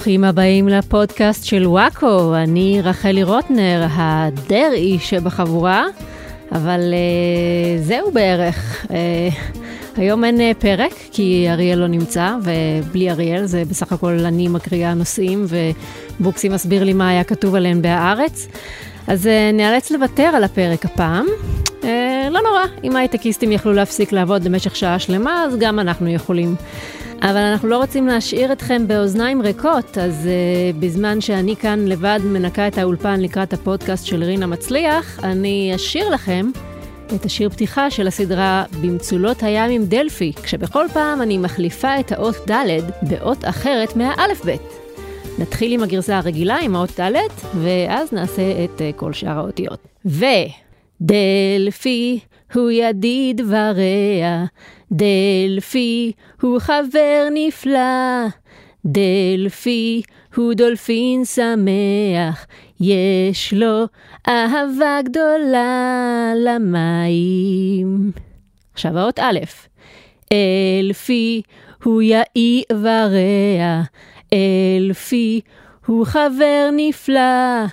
ברוכים הבאים לפודקאסט של וואקו, אני רחלי רוטנר, הדרעי שבחבורה, אבל uh, זהו בערך. Uh, היום אין uh, פרק, כי אריאל לא נמצא, ובלי אריאל זה בסך הכל אני מקריאה נושאים, ובוקסי מסביר לי מה היה כתוב עליהם בהארץ. אז uh, נאלץ לוותר על הפרק הפעם. Uh, לא נורא, אם הייטקיסטים יכלו להפסיק לעבוד במשך שעה שלמה, אז גם אנחנו יכולים. אבל אנחנו לא רוצים להשאיר אתכם באוזניים ריקות, אז uh, בזמן שאני כאן לבד מנקה את האולפן לקראת הפודקאסט של רינה מצליח, אני אשאיר לכם את השיר פתיחה של הסדרה במצולות הים עם דלפי, כשבכל פעם אני מחליפה את האות ד' באות אחרת מהאלף-בית. נתחיל עם הגרסה הרגילה, עם האות ד', ואז נעשה את uh, כל שאר האותיות. ו... דלפי הוא ידיד ורע, דלפי הוא חבר נפלא, דלפי הוא דולפין שמח, יש לו אהבה גדולה למים. עכשיו האות א', אלפי הוא יאי ורע, אלפי הוא חבר נפלא,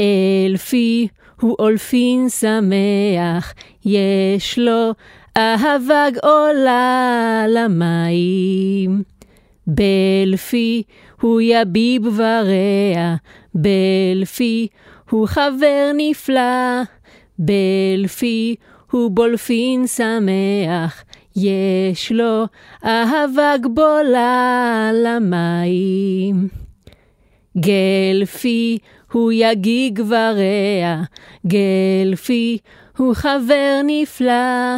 אלפי הוא אולפין שמח, יש לו אהבה גאולה למים. בלפי הוא יביב ורע, בלפי הוא חבר נפלא, בלפי הוא בולפין שמח, יש לו אהבה גבולה למים. גלפי הוא יגיג ורע, גלפי הוא חבר נפלא,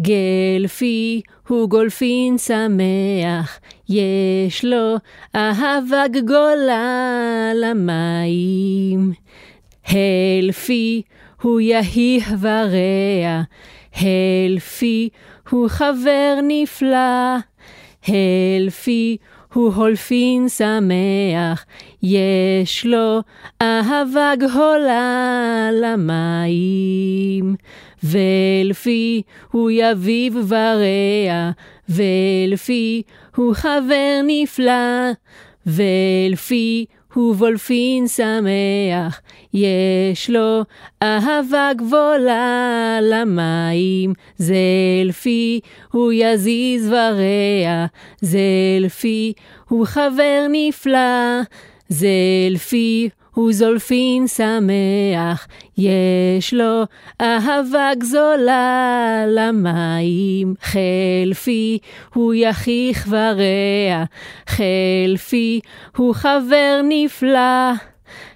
גלפי הוא גולפין שמח, יש לו אהבה גגולה למים. הלפי הוא יהי ורע, הלפי הוא חבר נפלא, הלפי הוא הולפין שמח, יש לו אהבה גהולה למים. ולפי הוא יביב ורע, ולפי הוא חבר נפלא, ולפי הוא וולפין שמח, יש לו אהבה גבולה למים. זלפי הוא יזיז ורע, זלפי הוא חבר נפלא, זלפי הוא זולפין שמח, יש לו אהבה גזולה למים. חלפי הוא יחיך ורע, חלפי הוא חבר נפלא.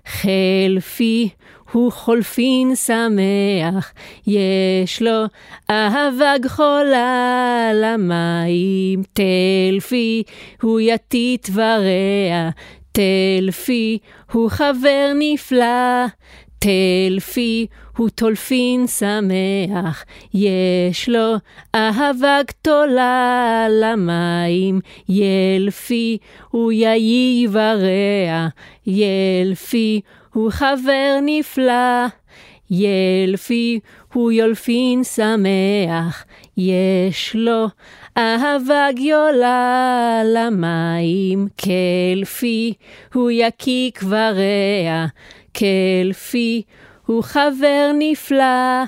חלפי הוא חולפין שמח, יש לו אהבה גחולה למים. תלפי הוא יתית ורע, תלפי הוא חבר נפלא, תלפי הוא טולפין שמח, יש לו אהבה גדולה למים. ילפי הוא יאי ורע, ילפי הוא חבר נפלא. ילפי הוא יולפין שמח, יש לו אהבה גדולה למים. כלפי הוא יקיק ורע, כלפי הוא חבר נפלא,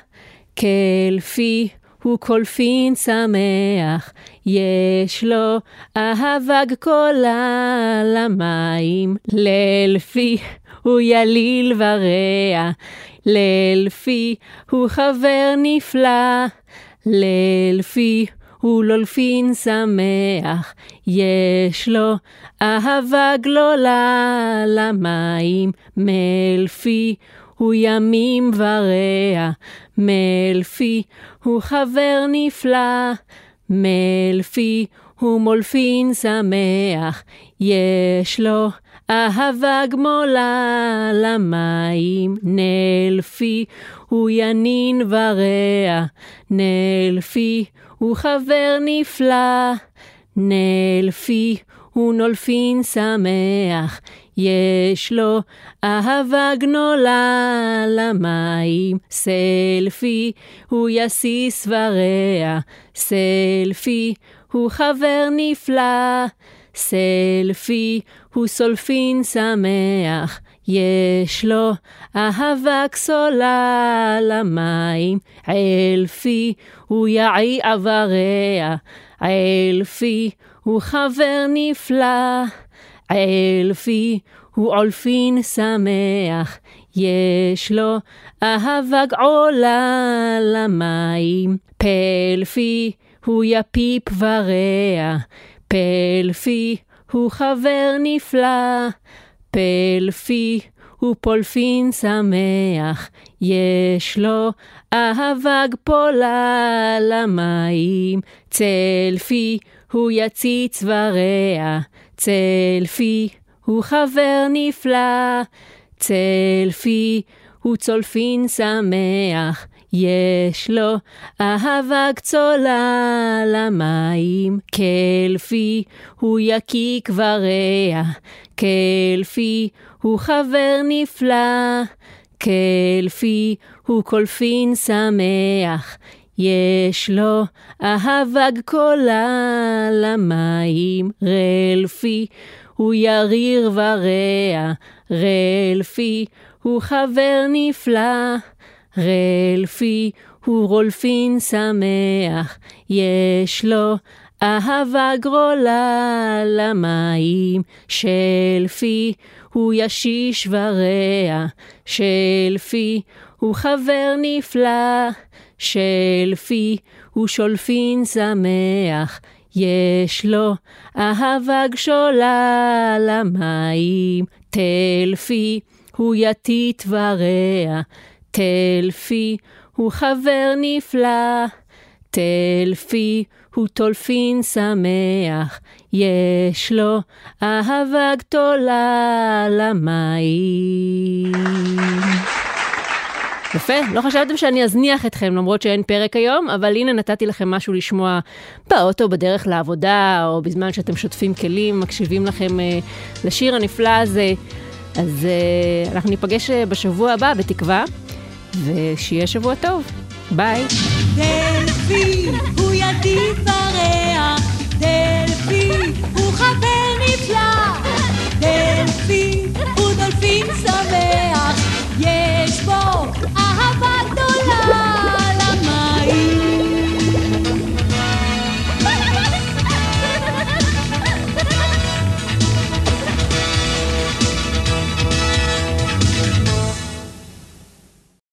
כלפי הוא קולפין שמח, יש לו אהבה גדולה למים. ללפי הוא יליל ורע, ללפי הוא חבר נפלא, ללפי הוא לולפין שמח, יש לו אהבה גלולה למים, מלפי הוא ימים ורע, מלפי הוא חבר נפלא, מלפי הוא מולפין שמח, יש לו אהבה גמולה למים, נלפי הוא ינין ורע, נלפי הוא חבר נפלא, נלפי הוא נולפין שמח, יש לו אהבה גנולה למים. סלפי הוא יסיס ורע, סלפי הוא חבר נפלא, סלפי הוא סולפין שמח, יש לו אהבה כסולה למים, אלפי הוא יעי עבריה, אלפי הוא חבר נפלא, אלפי הוא עולפין שמח, יש לו אהבה געולה למים, פלפי הוא יפיפ ורע, פלפי הוא חבר נפלא, פלפי הוא פולפין שמח, יש לו אהבה גפולה למים, צלפי הוא יציץ ורע, צלפי הוא חבר נפלא, צלפי הוא צולפין שמח, יש לו אהבה גצולה למים, כלפי הוא יקיק ורע, כלפי הוא חבר נפלא, כלפי הוא קולפין שמח, יש לו אהבה גקולה למים, רלפי הוא יריר ורע, רלפי הוא חבר נפלא. רלפי הוא רולפין שמח, יש לו אהבה גרולה למים, שלפי הוא ישיש ורע, שלפי הוא חבר נפלא, שלפי הוא שולפין שמח, יש לו אהבה גשולה למים, תלפי הוא יתית ורע, תלפי הוא חבר נפלא, תלפי הוא טולפין שמח, יש לו אהבה גדולה למים. יפה, לא חשבתם שאני אזניח אתכם למרות שאין פרק היום, אבל הנה נתתי לכם משהו לשמוע באוטו, בדרך לעבודה, או בזמן שאתם שוטפים כלים, מקשיבים לכם uh, לשיר הנפלא הזה. אז uh, אנחנו ניפגש uh, בשבוע הבא, בתקווה. ושיהיה שבוע טוב. ביי. דלפי הוא ידי ורע, דלפי הוא חבר נפלא, דלפי הוא דולפין שמח, יש בו